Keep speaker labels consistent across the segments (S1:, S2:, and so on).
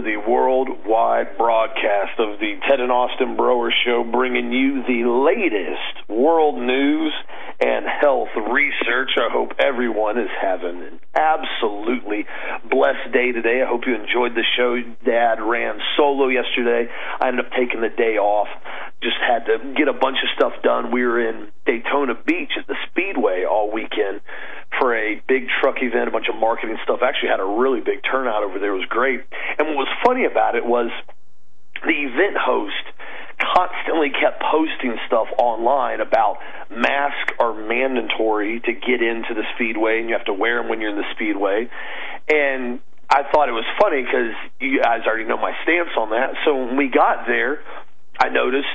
S1: the worldwide broadcast of the Ted and Austin Broer Show, bringing you the latest world news and health research. I hope everyone is having an absolutely blessed day today. I hope you enjoyed the show. Dad ran solo yesterday. I ended up taking the day off. Just had to get a bunch of stuff done. We were in Daytona Beach at the Speedway all weekend for a big truck event, a bunch of marketing stuff. Actually had a really big turnout over there. It was great. And what was funny about it was the event host constantly kept posting stuff online about masks are mandatory to get into the speedway and you have to wear them when you're in the speedway and I thought it was funny because you guys already know my stance on that. So when we got there, I noticed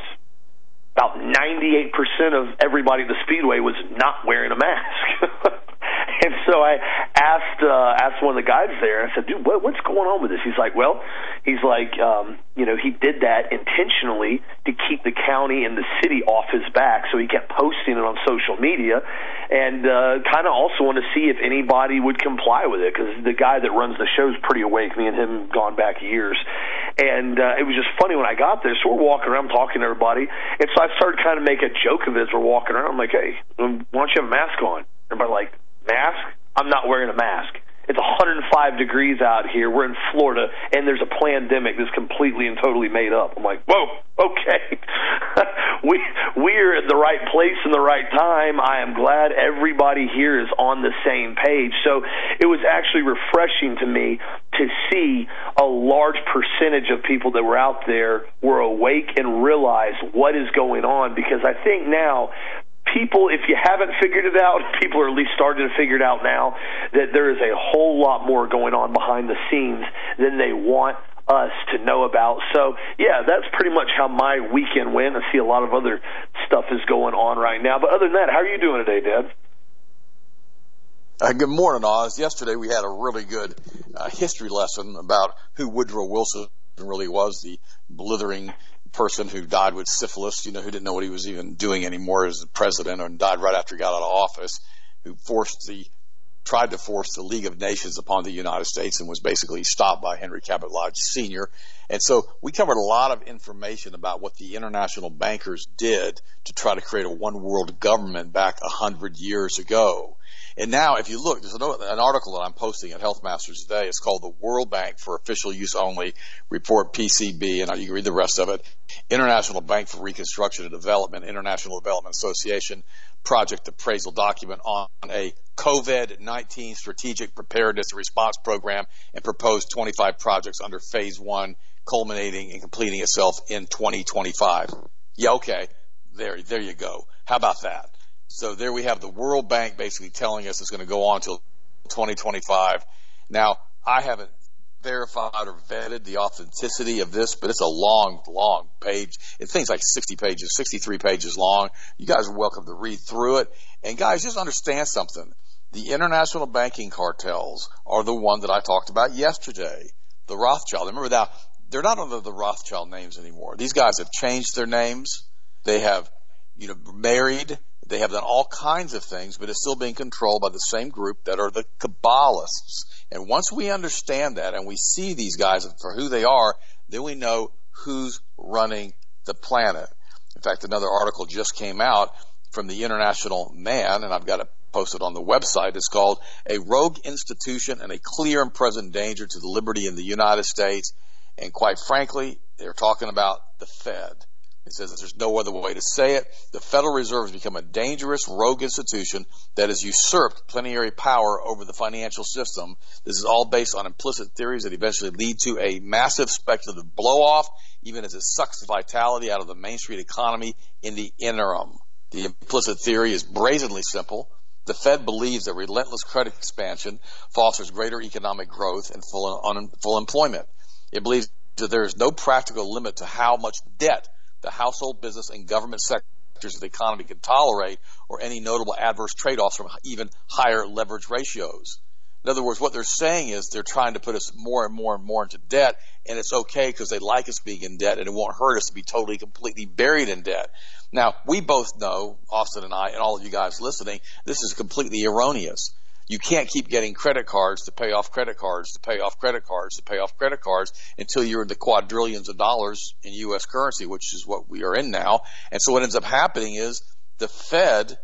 S1: about 98% of everybody at the speedway was not wearing a mask. And so I asked uh, asked one of the guys there. I said, "Dude, what, what's going on with this?" He's like, "Well, he's like, um, you know, he did that intentionally to keep the county and the city off his back. So he kept posting it on social media, and uh, kind of also want to see if anybody would comply with it because the guy that runs the show is pretty awake. Me and him gone back years, and uh, it was just funny when I got there. So we're walking around talking to everybody, and so I started kind of make a joke of it as we're walking around. I'm like, "Hey, why don't you have a mask on?" Everybody like mask? I'm not wearing a mask. It's 105 degrees out here. We're in Florida, and there's a pandemic that's completely and totally made up. I'm like, whoa, okay. we we're at the right place in the right time. I am glad everybody here is on the same page. So it was actually refreshing to me to see a large percentage of people that were out there were awake and realized what is going on because I think now people, if you haven't figured it out, people are at least starting to figure it out now that there is a whole lot more going on behind the scenes than they want us to know about. So, yeah, that's pretty much how my weekend went. I see a lot of other stuff is going on right now. But other than that, how are you doing today, Dad?
S2: Uh, good morning, Oz. Yesterday we had a really good uh, history lesson about who Woodrow Wilson really was, the blithering person who died with syphilis, you know, who didn't know what he was even doing anymore as president and died right after he got out of office, who forced the tried to force the League of Nations upon the United States and was basically stopped by Henry Cabot Lodge Sr. And so we covered a lot of information about what the international bankers did to try to create a one world government back a hundred years ago. And now, if you look, there's an article that I'm posting at Health Masters today. It's called the World Bank for Official Use Only Report PCB, and you can read the rest of it. International Bank for Reconstruction and Development, International Development Association project appraisal document on a COVID-19 strategic preparedness and response program and proposed 25 projects under phase one, culminating and completing itself in 2025. Yeah, okay. There, there you go. How about that? So there we have the World Bank basically telling us it's going to go on until 2025. Now, I haven't verified or vetted the authenticity of this, but it's a long, long page. It things like 60 pages, 63 pages long. You guys are welcome to read through it. And guys, just understand something. The international banking cartels are the one that I talked about yesterday. The Rothschild. Remember that they're not under the Rothschild names anymore. These guys have changed their names. They have, you know, married. They have done all kinds of things, but it's still being controlled by the same group that are the Kabbalists. And once we understand that and we see these guys for who they are, then we know who's running the planet. In fact, another article just came out from the International Man, and I've got it posted on the website. It's called A Rogue Institution and a Clear and Present Danger to the Liberty in the United States. And quite frankly, they're talking about the Fed. It says there's no other way to say it. The Federal Reserve has become a dangerous rogue institution that has usurped plenary power over the financial system. This is all based on implicit theories that eventually lead to a massive speculative blow off, even as it sucks the vitality out of the Main Street economy in the interim. The implicit theory is brazenly simple. The Fed believes that relentless credit expansion fosters greater economic growth and full, un, full employment. It believes that there is no practical limit to how much debt the household, business, and government sectors of the economy can tolerate, or any notable adverse trade offs from even higher leverage ratios. In other words, what they're saying is they're trying to put us more and more and more into debt, and it's okay because they like us being in debt, and it won't hurt us to be totally, completely buried in debt. Now, we both know, Austin and I, and all of you guys listening, this is completely erroneous. You can't keep getting credit cards to pay off credit cards to pay off credit cards to pay off credit cards until you're in the quadrillions of dollars in U.S. currency, which is what we are in now. And so what ends up happening is the Fed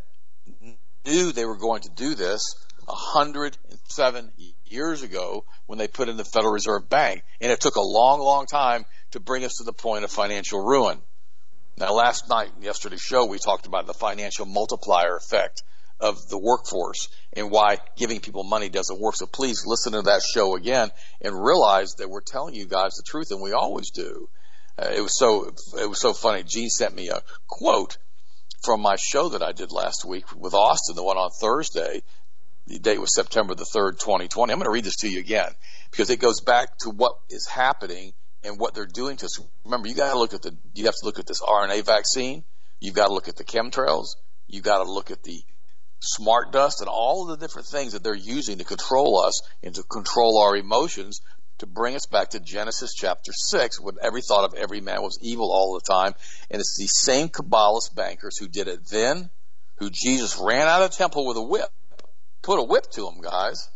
S2: knew they were going to do this 107 years ago when they put in the Federal Reserve Bank. And it took a long, long time to bring us to the point of financial ruin. Now, last night, yesterday's show, we talked about the financial multiplier effect of the workforce and why giving people money doesn't work. So please listen to that show again and realize that we're telling you guys the truth, and we always do. Uh, it was so it was so funny. Gene sent me a quote from my show that I did last week with Austin, the one on Thursday. The date was September the third, 2020. I'm going to read this to you again because it goes back to what is happening and what they're doing to us. Remember, you got to look at the you have to look at this RNA vaccine. You've got to look at the chemtrails. You've got to look at the smart dust and all of the different things that they're using to control us and to control our emotions to bring us back to Genesis chapter 6 when every thought of every man was evil all the time. And it's these same Kabbalist bankers who did it then, who Jesus ran out of the temple with a whip, put a whip to them, guys.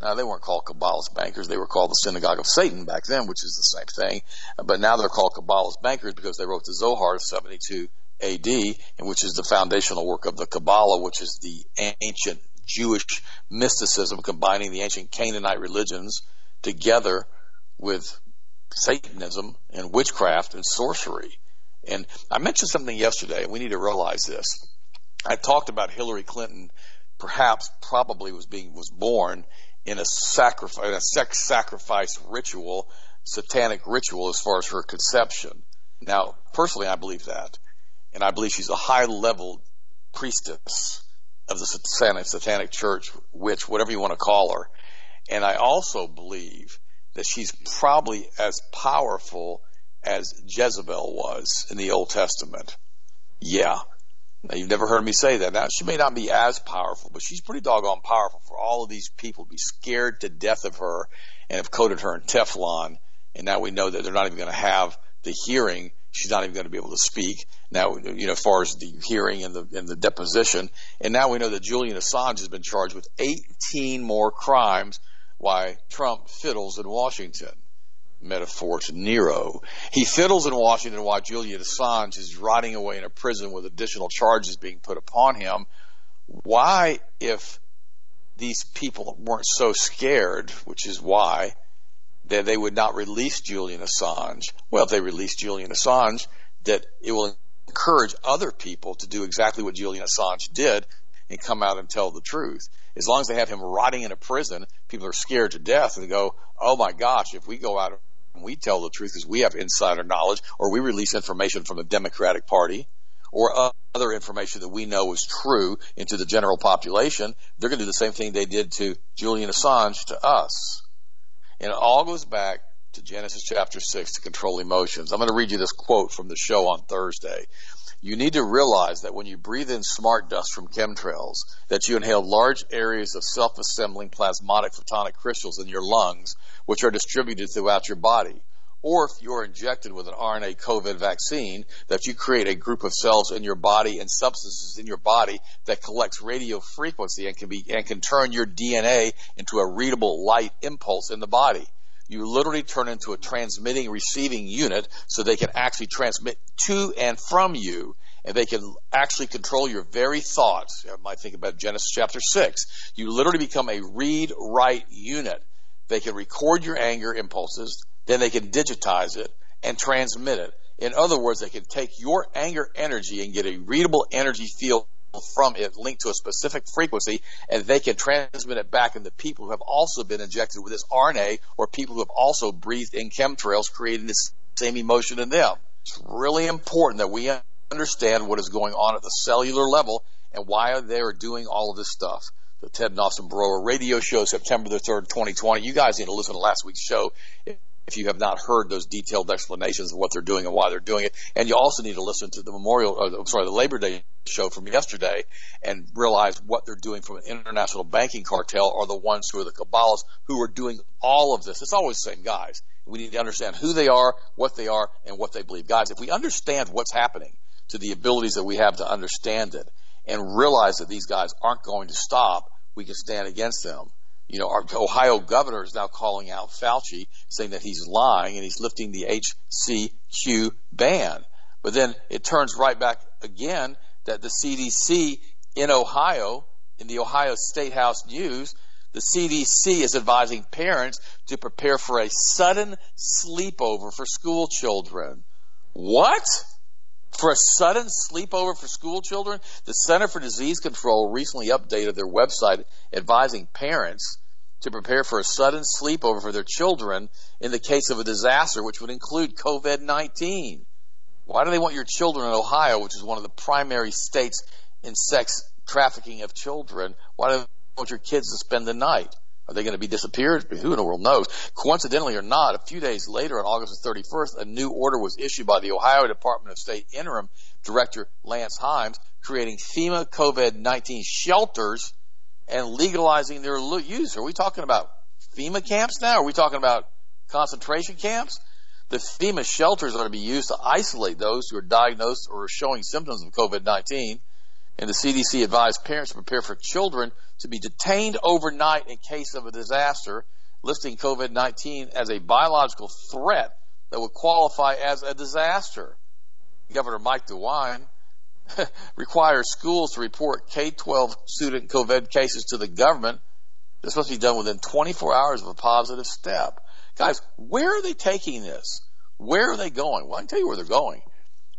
S2: Now they weren't called Kabbalist bankers; they were called the synagogue of Satan back then, which is the same thing. But now they're called Kabbalist bankers because they wrote the Zohar of 72 AD, which is the foundational work of the Kabbalah, which is the ancient Jewish mysticism combining the ancient Canaanite religions together with Satanism and witchcraft and sorcery. And I mentioned something yesterday, and we need to realize this. I talked about Hillary Clinton, perhaps, probably was being was born in a sacrifice, in a sex sacrifice ritual, satanic ritual, as far as her conception. Now, personally, I believe that and I believe she's a high level priestess of the satanic, satanic church, witch, whatever you want to call her. And I also believe that she's probably as powerful as Jezebel was in the Old Testament. Yeah. Now, you've never heard me say that. Now, she may not be as powerful, but she's pretty doggone powerful for all of these people to be scared to death of her and have coated her in Teflon. And now we know that they're not even going to have the hearing she's not even going to be able to speak now. You know, as far as the hearing and the and the deposition, and now we know that Julian Assange has been charged with 18 more crimes. Why Trump fiddles in Washington? Metaphor to Nero. He fiddles in Washington while Julian Assange is rotting away in a prison with additional charges being put upon him. Why, if these people weren't so scared, which is why, that they would not release Julian Assange. Well, if they release Julian Assange, that it will encourage other people to do exactly what Julian Assange did and come out and tell the truth. As long as they have him rotting in a prison, people are scared to death and go, oh my gosh, if we go out and we tell the truth because we have insider knowledge or we release information from the Democratic Party or other information that we know is true into the general population, they're going to do the same thing they did to Julian Assange to us. And it all goes back to Genesis chapter 6 to control emotions. I'm going to read you this quote from the show on Thursday. You need to realize that when you breathe in smart dust from chemtrails, that you inhale large areas of self-assembling plasmatic photonic crystals in your lungs, which are distributed throughout your body. Or if you're injected with an RNA COVID vaccine, that you create a group of cells in your body and substances in your body that collects radio frequency and can be, and can turn your DNA into a readable light impulse in the body. You literally turn into a transmitting receiving unit so they can actually transmit to and from you and they can actually control your very thoughts. I might think about Genesis chapter 6. You literally become a read write unit. They can record your anger impulses. Then they can digitize it and transmit it. In other words, they can take your anger energy and get a readable energy field from it linked to a specific frequency and they can transmit it back into people who have also been injected with this RNA or people who have also breathed in chemtrails creating this same emotion in them. It's really important that we understand what is going on at the cellular level and why they are doing all of this stuff. The Ted and Austin Broer radio show, September the 3rd, 2020. You guys need to listen to last week's show if you have not heard those detailed explanations of what they're doing and why they're doing it. And you also need to listen to the Memorial, uh, sorry, the Labor Day show from yesterday and realize what they're doing from an international banking cartel are the ones who are the Kabbalists who are doing all of this. It's always the same guys. We need to understand who they are, what they are, and what they believe. Guys, if we understand what's happening to the abilities that we have to understand it and realize that these guys aren't going to stop, we can stand against them. You know, our Ohio governor is now calling out Fauci, saying that he's lying and he's lifting the HCQ ban. But then it turns right back again that the CDC in Ohio, in the Ohio State House News, the CDC is advising parents to prepare for a sudden sleepover for school children. What? For a sudden sleepover for school children? The Center for Disease Control recently updated their website advising parents to prepare for a sudden sleepover for their children in the case of a disaster, which would include COVID 19. Why do they want your children in Ohio, which is one of the primary states in sex trafficking of children? Why do they want your kids to spend the night? Are they going to be disappeared? Who in the world knows? Coincidentally or not, a few days later, on August 31st, a new order was issued by the Ohio Department of State interim director Lance Himes, creating FEMA COVID-19 shelters and legalizing their use. Are we talking about FEMA camps now? Are we talking about concentration camps? The FEMA shelters are going to be used to isolate those who are diagnosed or are showing symptoms of COVID-19 and the CDC advised parents to prepare for children to be detained overnight in case of a disaster, listing COVID 19 as a biological threat that would qualify as a disaster. Governor Mike DeWine requires schools to report K 12 student COVID cases to the government. This must be done within 24 hours of a positive step. Guys, where are they taking this? Where are they going? Well, I can tell you where they're going.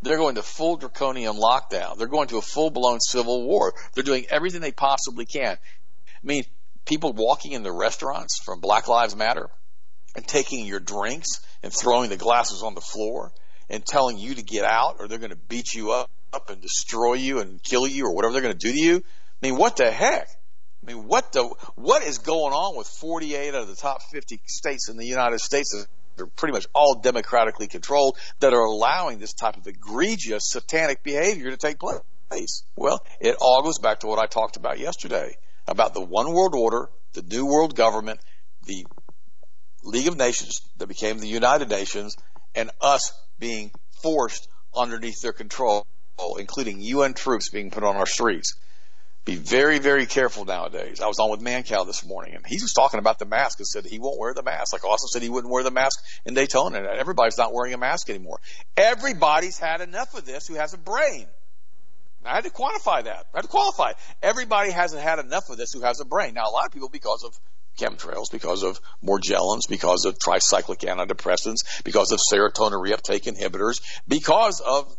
S2: They're going to full draconian lockdown. They're going to a full blown civil war. They're doing everything they possibly can. I mean, people walking in the restaurants from Black Lives Matter and taking your drinks and throwing the glasses on the floor and telling you to get out or they're going to beat you up, up and destroy you and kill you or whatever they're going to do to you. I mean, what the heck? I mean, what the what is going on with 48 out of the top 50 states in the United States they're pretty much all democratically controlled that are allowing this type of egregious satanic behavior to take place. Well, it all goes back to what I talked about yesterday about the one world order, the new world government, the League of Nations that became the United Nations, and us being forced underneath their control, including UN troops being put on our streets. Be very, very careful nowadays. I was on with Mancow this morning, and he was talking about the mask and said he won't wear the mask. Like Austin said he wouldn't wear the mask in Daytona. And everybody's not wearing a mask anymore. Everybody's had enough of this who has a brain. I had to quantify that. I had to qualify. Everybody hasn't had enough of this who has a brain. Now, a lot of people, because of chemtrails, because of Morgellons, because of tricyclic antidepressants, because of serotonin reuptake inhibitors, because of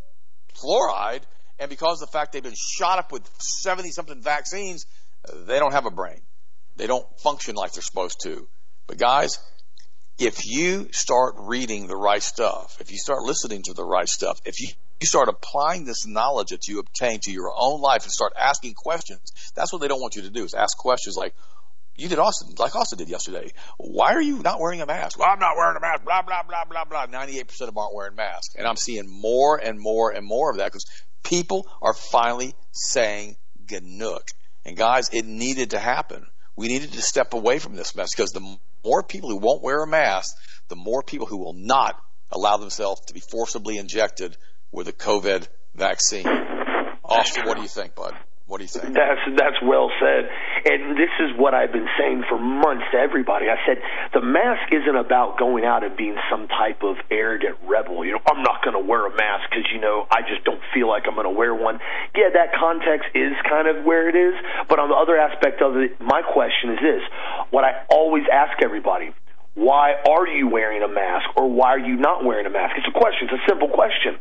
S2: fluoride, and because of the fact they've been shot up with 70 something vaccines, they don't have a brain. They don't function like they're supposed to. But guys, if you start reading the right stuff, if you start listening to the right stuff, if you, you start applying this knowledge that you obtain to your own life and start asking questions, that's what they don't want you to do is ask questions like, you did Austin, like Austin did yesterday. Why are you not wearing a mask? Well, I'm not wearing a mask, blah, blah, blah, blah, blah. 98% of them aren't wearing masks. And I'm seeing more and more and more of that because People are finally saying Ganook. And guys, it needed to happen. We needed to step away from this mess because the more people who won't wear a mask, the more people who will not allow themselves to be forcibly injected with a COVID vaccine. Austin, what do you think, bud? What do you think?
S1: That's that's well said. And this is what I've been saying for months to everybody. I said the mask isn't about going out and being some type of arrogant rebel. You know, I'm not going to wear a mask because you know I just don't feel like I'm going to wear one. Yeah, that context is kind of where it is. But on the other aspect of it, my question is this: what I always ask everybody why are you wearing a mask or why are you not wearing a mask? It's a question. It's a simple question.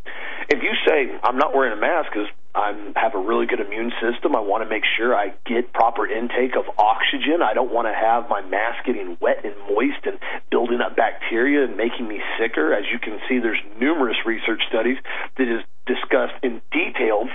S1: If you say, I'm not wearing a mask because I have a really good immune system, I want to make sure I get proper intake of oxygen. I don't want to have my mask getting wet and moist and building up bacteria and making me sicker. As you can see, there's numerous research studies that is discussed in detail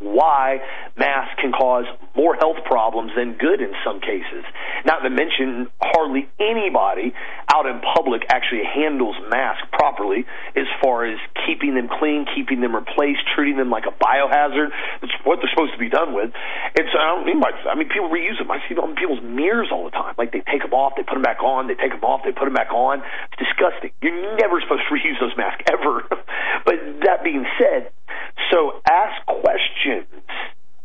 S1: why masks can cause more health problems than good in some cases. Not to mention, hardly anybody out in public actually handles masks properly as far as keeping them clean, keeping them replaced, treating them like a biohazard. That's what they're supposed to be done with. And so I don't mean by, I mean, people reuse them. I see them on people's mirrors all the time. Like they take them off, they put them back on, they take them off, they put them back on. It's disgusting. You're never supposed to reuse those masks ever. but that being said, so ask questions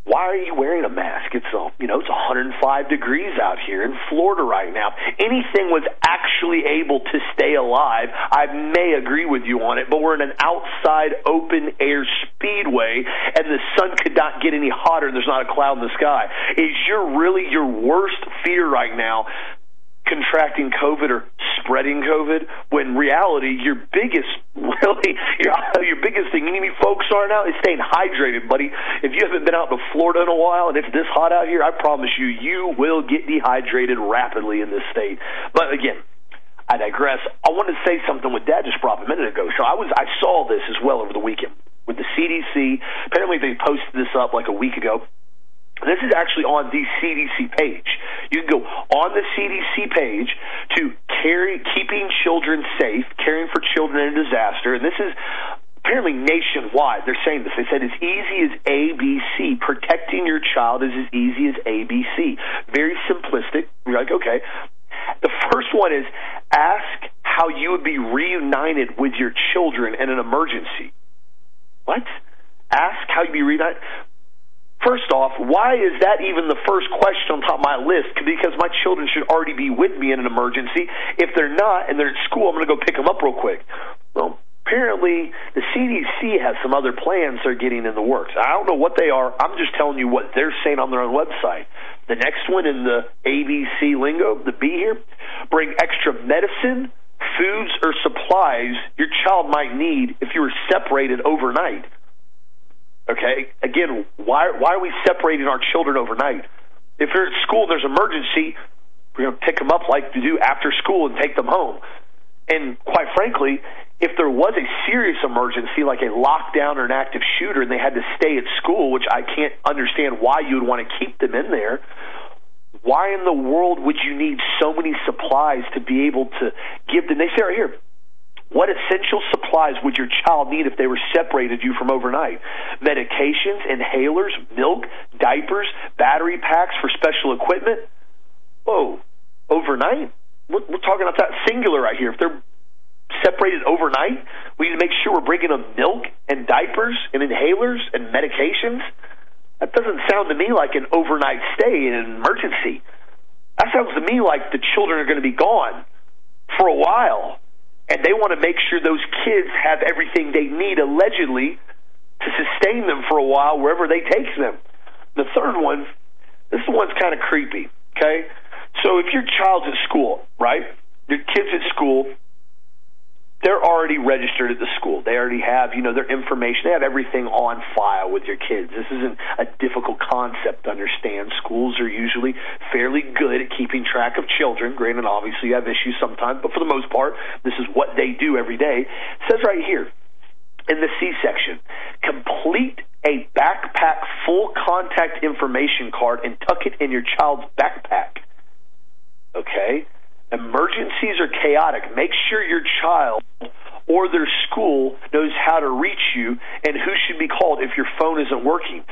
S1: why are you wearing a mask? It's a, you know, it's 105 degrees out here in Florida right now. Anything was actually able to stay alive, I may agree with you on it, but we're in an outside open air speedway and the sun could not get any hotter. There's not a cloud in the sky. Is your really your worst fear right now contracting COVID or spreading COVID when reality your biggest really your, your biggest thing you need folks are now is staying hydrated buddy. If you haven't been out to Florida in a while and it's this hot out here I promise you you will get dehydrated rapidly in this state. But again I digress. I wanted to say something what dad just brought up a minute ago. So I was I saw this as well over the weekend with the CDC apparently they posted this up like a week ago this is actually on the CDC page. You can go on the CDC page to carry keeping children safe, caring for children in a disaster, and this is apparently nationwide. They're saying this. They said as easy as ABC. Protecting your child is as easy as ABC. Very simplistic. You're like, okay. The first one is ask how you would be reunited with your children in an emergency. What? Ask how you'd be reunited. First off, why is that even the first question on top of my list? Because my children should already be with me in an emergency. If they're not and they're at school, I'm going to go pick them up real quick. Well, apparently the CDC has some other plans they're getting in the works. I don't know what they are. I'm just telling you what they're saying on their own website. The next one in the ABC lingo, the B here, bring extra medicine, foods, or supplies your child might need if you were separated overnight. Okay, again, why why are we separating our children overnight? If they're at school, there's emergency. We're going to pick them up like you do after school and take them home. And quite frankly, if there was a serious emergency like a lockdown or an active shooter and they had to stay at school, which I can't understand why you would want to keep them in there, why in the world would you need so many supplies to be able to give them? They say right here, what essential supplies would your child need if they were separated you from overnight? Medications, inhalers, milk, diapers, battery packs for special equipment? Whoa, overnight? We're, we're talking about that singular right here. If they're separated overnight, we need to make sure we're bringing them milk and diapers and inhalers and medications. That doesn't sound to me like an overnight stay in an emergency. That sounds to me like the children are going to be gone for a while and they want to make sure those kids have everything they need allegedly to sustain them for a while wherever they take them. The third one, this one's kind of creepy, okay? So if your child's at school, right? Your kid's at school, they're already registered at the school. They already have, you know, their information. They have everything on file with your kids. This isn't a difficult concept to understand. Schools are usually keeping track of children. Granted, obviously you have issues sometimes, but for the most part, this is what they do every day. It says right here in the C section, complete a backpack full contact information card and tuck it in your child's backpack. Okay? Emergencies are chaotic. Make sure your child or their school knows how to reach you and who should be called if your phone isn't working.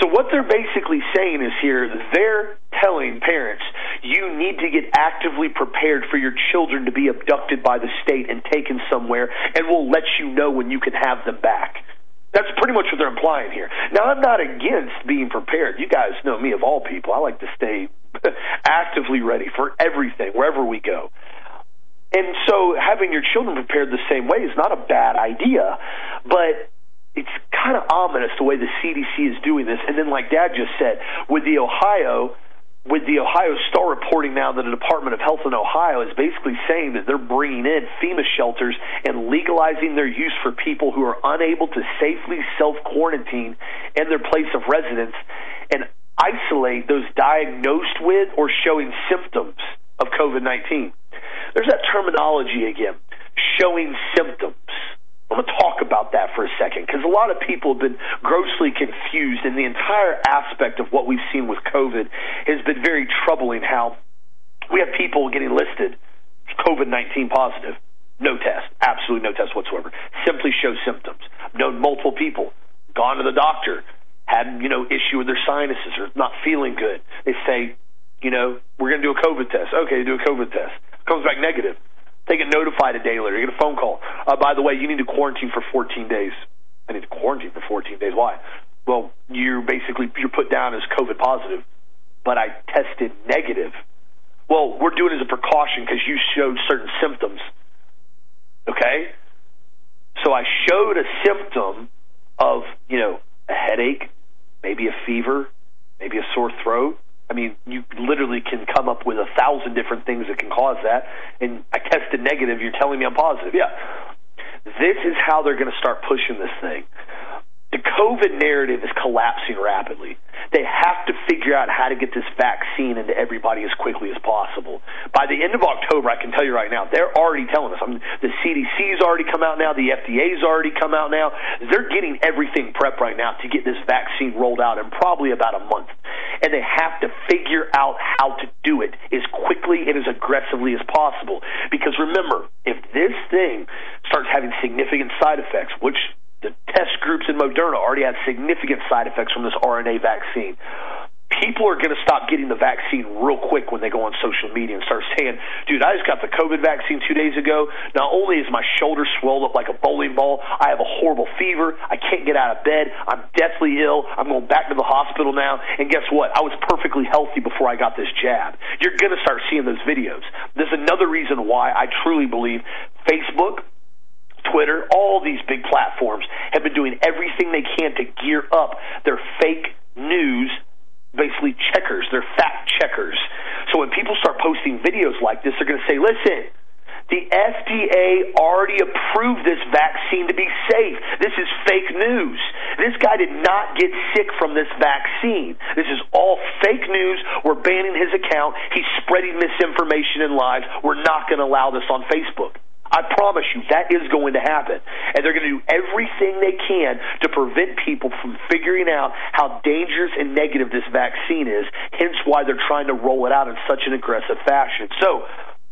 S1: So what they're basically saying is here, they're telling parents, you need to get actively prepared for your children to be abducted by the state and taken somewhere, and we'll let you know when you can have them back. That's pretty much what they're implying here. Now, I'm not against being prepared. You guys know me of all people. I like to stay actively ready for everything, wherever we go. And so having your children prepared the same way is not a bad idea, but it's kind of ominous the way the CDC is doing this. And then, like Dad just said, with the Ohio, with the Ohio Star reporting now that the Department of Health in Ohio is basically saying that they're bringing in FEMA shelters and legalizing their use for people who are unable to safely self quarantine in their place of residence. And isolate those diagnosed with or showing symptoms of COVID 19. There's that terminology again, showing symptoms. I'm going to talk about that for a second because a lot of people have been grossly confused, and the entire aspect of what we've seen with COVID has been very troubling. How we have people getting listed COVID 19 positive, no test, absolutely no test whatsoever, simply show symptoms. I've known multiple people, gone to the doctor, had you know issue with their sinuses or not feeling good, they say, you know, we're going to do a COVID test. Okay, do a COVID test. Comes back negative. They get notified a day later. You get a phone call. Uh, by the way, you need to quarantine for 14 days. I need to quarantine for 14 days. Why? well, you're basically you're put down as COVID positive, but I tested negative. Well, we're doing it as a precaution because you showed certain symptoms. Okay, so I showed a symptom of you know a headache, maybe a fever, maybe a sore throat. I mean, you literally can come up with a thousand different things that can cause that. And I tested negative. You're telling me I'm positive. Yeah. This is how they're going to start pushing this thing the COVID narrative is collapsing rapidly. They have to figure out how to get this vaccine into everybody as quickly as possible. By the end of October, I can tell you right now, they're already telling us. I mean, the CDC's already come out now, the FDA's already come out now. They're getting everything prepped right now to get this vaccine rolled out in probably about a month. And they have to figure out how to do it as quickly and as aggressively as possible. Because remember, if this thing starts having significant side effects, which the test groups in Moderna already had significant side effects from this RNA vaccine. People are going to stop getting the vaccine real quick when they go on social media and start saying, dude, I just got the COVID vaccine two days ago. Not only is my shoulder swelled up like a bowling ball, I have a horrible fever. I can't get out of bed. I'm deathly ill. I'm going back to the hospital now. And guess what? I was perfectly healthy before I got this jab. You're going to start seeing those videos. There's another reason why I truly believe Facebook, Twitter, all these big platforms have been doing everything they can to gear up their fake news, basically checkers, their fact checkers. So when people start posting videos like this, they're going to say, listen, the FDA already approved this vaccine to be safe. This is fake news. This guy did not get sick from this vaccine. This is all fake news. We're banning his account. He's spreading misinformation and lies. We're not going to allow this on Facebook. I promise you that is going to happen. And they're going to do everything they can to prevent people from figuring out how dangerous and negative this vaccine is, hence why they're trying to roll it out in such an aggressive fashion. So,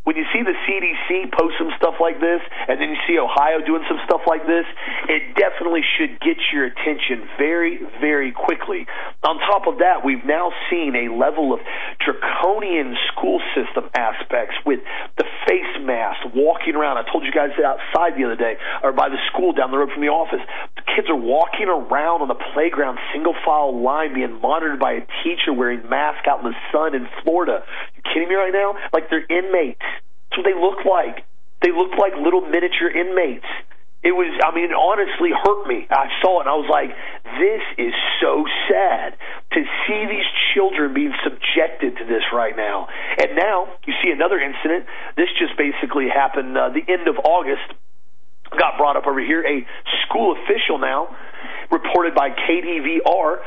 S1: when you see the CDC post some stuff like this, and then you see Ohio doing some stuff like this, it definitely should get your attention very, very quickly. On top of that, we've now seen a level of draconian school system aspects with the face mask, walking around. I told you guys outside the other day, or by the school down the road from the office. The kids are walking around on the playground, single file line, being monitored by a teacher wearing mask out in the sun in Florida. Kidding me right now? Like they're inmates. That's what they look like. They look like little miniature inmates. It was, I mean, it honestly hurt me. I saw it and I was like, this is so sad to see these children being subjected to this right now. And now you see another incident. This just basically happened uh, the end of August. Got brought up over here. A school official now reported by KDVR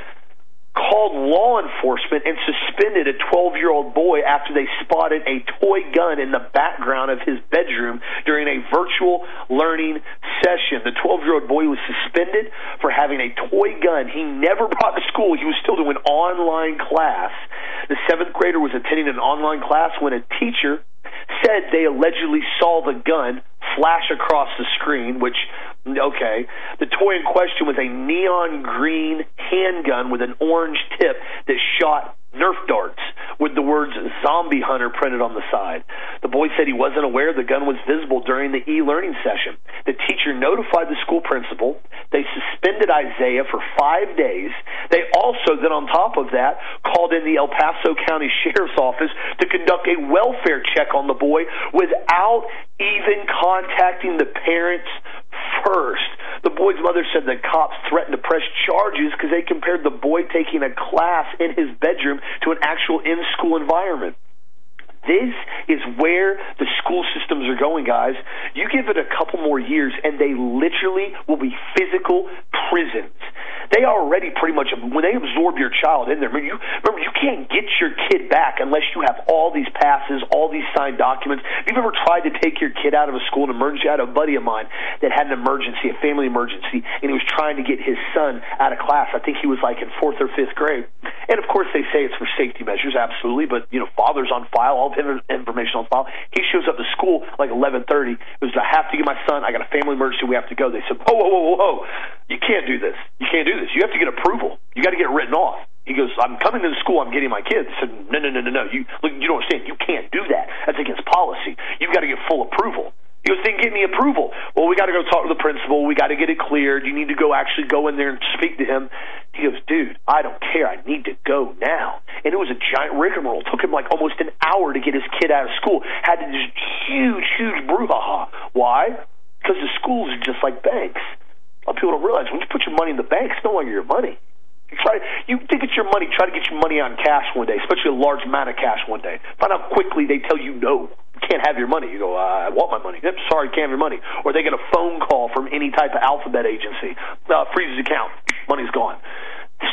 S1: called law enforcement and suspended a 12 year old boy after they spotted a toy gun in the background of his bedroom during a virtual learning session. The 12 year old boy was suspended for having a toy gun he never brought to school. He was still doing online class. The seventh grader was attending an online class when a teacher said they allegedly saw the gun flash across the screen, which, okay. The toy in question was a neon green handgun with an orange tip that shot Nerf darts with the words Zombie Hunter printed on the side. The boy said he wasn't aware the gun was visible during the e learning session. The teacher notified the school principal. They suspended Isaiah for five days. They also, then on top of that, called in the El Paso County Sheriff's Office to conduct a welfare check on the boy without even contacting the parents first. The boy's mother said the cops threatened to press charges because they compared the boy taking a class in his bedroom to an actual in school environment. This is where the school systems are going, guys. You give it a couple more years, and they literally will be physical prisons. They already pretty much when they absorb your child in there. Remember, you, remember, you can't get your kid back unless you have all these passes, all these signed documents. If you've ever tried to take your kid out of a school, an emergency, I had a buddy of mine that had an emergency, a family emergency, and he was trying to get his son out of class. I think he was like in fourth or fifth grade. And of course, they say it's for safety measures, absolutely. But you know, father's on file, all information on file. He shows up to school like 11:30. It was I have to get my son. I got a family emergency. We have to go. They said, whoa, whoa, whoa, whoa, you can't do this. You can't do this. You have to get approval. You got to get written off. He goes, I'm coming to the school. I'm getting my kids. I said, no, no, no, no, no. You look, you don't understand. You can't do that. That's against policy. You've got to get full approval. He goes, then get me approval. Well, we got to go talk to the principal. We got to get it cleared. You need to go actually go in there and speak to him. He goes, dude, I don't care. I need to go now. And it was a giant rigmarole. Took him like almost an hour to get his kid out of school. Had this huge, huge brouhaha. Why? Because the schools are just like banks. Lot of people don't realize when you put your money in the bank, it's no longer your money. You try, you think it's your money. Try to get your money on cash one day, especially a large amount of cash one day. Find out quickly they tell you no, you can't have your money. You go, uh, I want my money. Yep, sorry, can't have your money. Or they get a phone call from any type of alphabet agency, uh, freezes account, money's gone.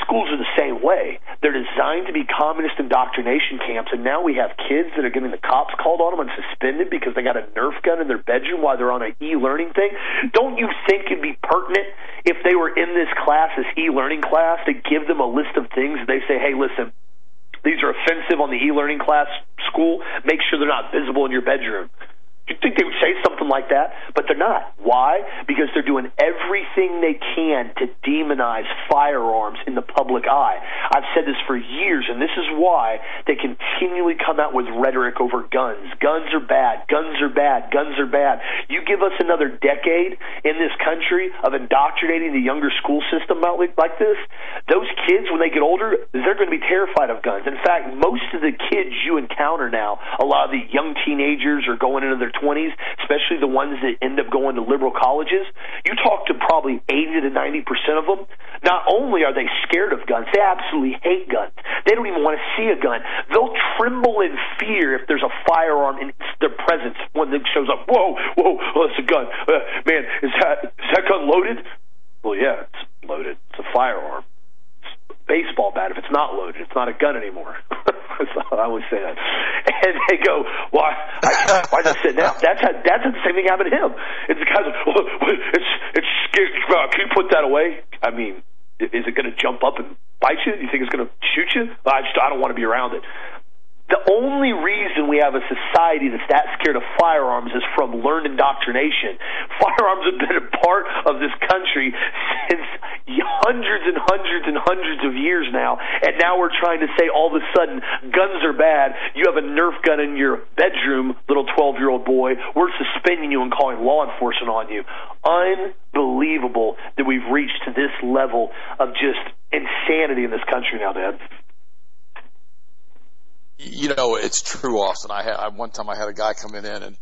S1: Schools are the same way. They're designed to be communist indoctrination camps, and now we have kids that are getting the cops called on them and suspended because they got a Nerf gun in their bedroom while they're on an e-learning thing. Don't you think it'd be pertinent if they were in this class, this e-learning class, to give them a list of things? They say, hey, listen, these are offensive on the e-learning class school. Make sure they're not visible in your bedroom. You'd think they would say something like that, but they're not. Why? Because they're doing everything they can to demonize firearms in the public eye. I've said this for years, and this is why they continually come out with rhetoric over guns. Guns are bad. Guns are bad. Guns are bad. You give us another decade in this country of indoctrinating the younger school system out like this, those kids, when they get older, they're going to be terrified of guns. In fact, most of the kids you encounter now, a lot of the young teenagers are going into their 20s, especially the ones that end up going to liberal colleges, you talk to probably 80 to 90 percent of them. Not only are they scared of guns, they absolutely hate guns. They don't even want to see a gun. They'll tremble in fear if there's a firearm in their presence when it shows up. Whoa, whoa, oh, it's a gun. Uh, man, is that is that gun loaded? Well, yeah, it's loaded. It's a firearm baseball bat. If it's not loaded, it's not a gun anymore. so I always say that. And they go, why? I, why just sit down? That's how, that's how the same thing happened to him. It's the guys. Well, it's it's scary. Can you put that away? I mean, is it going to jump up and bite you? You think it's going to shoot you? I just I don't want to be around it. The only reason we have a society that's that scared of firearms is from learned indoctrination. Firearms have been a part of this country since hundreds and hundreds and hundreds of years now, and now we're trying to say all of a sudden guns are bad. You have a Nerf gun in your bedroom, little 12 year old boy. We're suspending you and calling law enforcement on you. Unbelievable that we've reached to this level of just insanity in this country now, Dad.
S2: You know, it's true, Austin. I had one time I had a guy come in and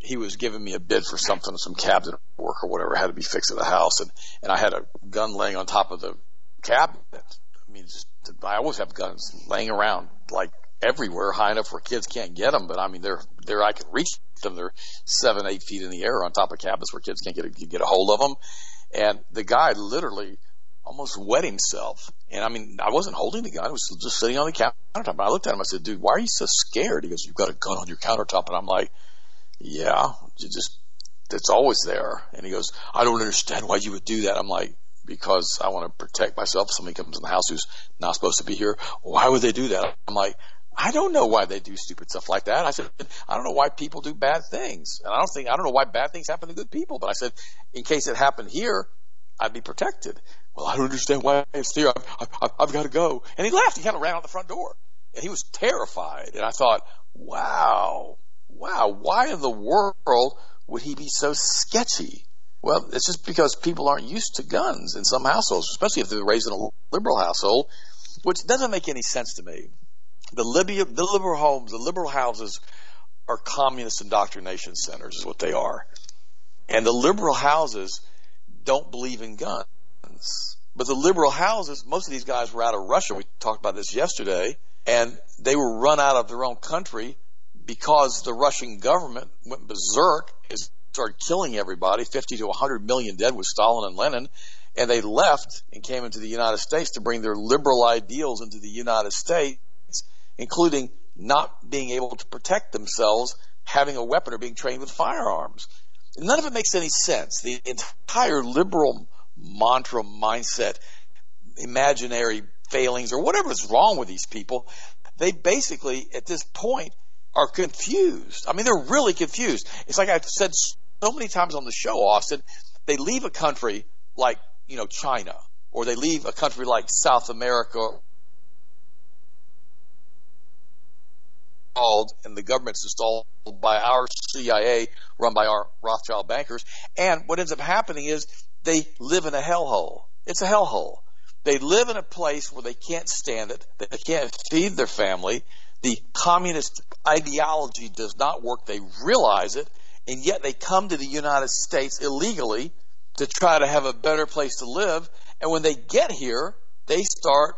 S2: he was giving me a bid for something, some cabinet work or whatever had to be fixed at the house, and and I had a gun laying on top of the cabinet. I mean, just, I always have guns laying around like everywhere, high enough where kids can't get them. But I mean, they're they're I can reach them. They're seven, eight feet in the air on top of cabinets where kids can't get a, get a hold of them. And the guy literally almost wet himself. And I mean, I wasn't holding the gun. I was just sitting on the countertop. And I looked at him. I said, dude, why are you so scared? He goes, you've got a gun on your countertop. And I'm like, yeah, you just, it's always there. And he goes, I don't understand why you would do that. I'm like, because I want to protect myself. If somebody comes in the house who's not supposed to be here. Why would they do that? I'm like, I don't know why they do stupid stuff like that. I said, I don't know why people do bad things. And I don't think, I don't know why bad things happen to good people. But I said, in case it happened here, I'd be protected. Well, I don't understand why it's here. I've, I've, I've got to go. And he left. He kind of ran out the front door. And he was terrified. And I thought, wow, wow, why in the world would he be so sketchy? Well, it's just because people aren't used to guns in some households, especially if they're raised in a liberal household, which doesn't make any sense to me. The, Libya, the liberal homes, the liberal houses are communist indoctrination centers, is what they are. And the liberal houses don't believe in guns. But the liberal houses, most of these guys were out of Russia. We talked about this yesterday. And they were run out of their own country because the Russian government went berserk started killing everybody, 50 to 100 million dead with Stalin and Lenin. And they left and came into the United States to bring their liberal ideals into the United States, including not being able to protect themselves, having a weapon, or being trained with firearms. None of it makes any sense. The entire liberal mantra mindset, imaginary failings, or whatever is wrong with these people, they basically, at this point, are confused. I mean, they're really confused. It's like I've said so many times on the show, Austin, they leave a country like, you know, China, or they leave a country like South America and the government's installed by our CIA, run by our Rothschild bankers. And what ends up happening is they live in a hellhole. It's a hellhole. They live in a place where they can't stand it. They can't feed their family. The communist ideology does not work. They realize it. And yet they come to the United States illegally to try to have a better place to live. And when they get here, they start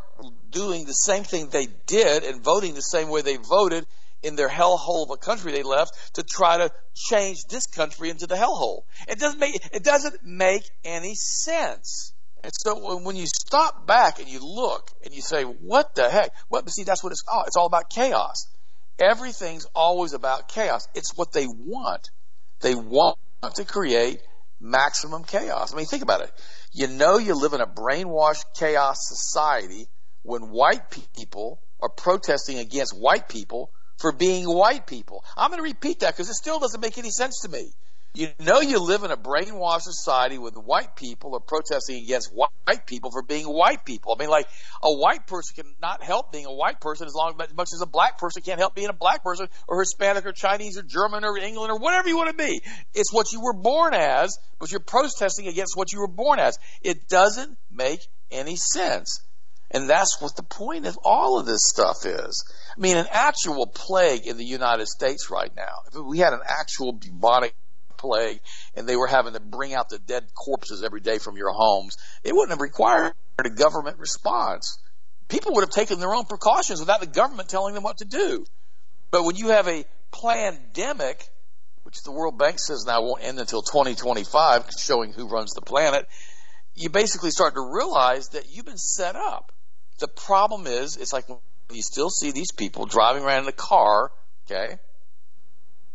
S2: doing the same thing they did and voting the same way they voted in their hellhole of a country they left to try to change this country into the hellhole. It doesn't make it doesn't make any sense. And so when you stop back and you look and you say, "What the heck?" What? see, that's what it's all. It's all about chaos. Everything's always about chaos. It's what they want. They want to create maximum chaos. I mean, think about it. You know, you live in a brainwashed chaos society when white people are protesting against white people for being white people. I'm going to repeat that because it still doesn't make any sense to me. You know you live in a brainwashed society with white people are protesting against white people for being white people. I mean, like a white person cannot help being a white person as long as much as a black person can't help being a black person or Hispanic or Chinese or German or England or whatever you want to be. It's what you were born as, but you're protesting against what you were born as. It doesn't make any sense. And that's what the point of all of this stuff is. I mean, an actual plague in the United States right now, if we had an actual bubonic plague and they were having to bring out the dead corpses every day from your homes, it wouldn't have required a government response. People would have taken their own precautions without the government telling them what to do. But when you have a pandemic, which the World Bank says now won't end until 2025, showing who runs the planet, you basically start to realize that you've been set up. The problem is, it's like you still see these people driving around in a car, okay,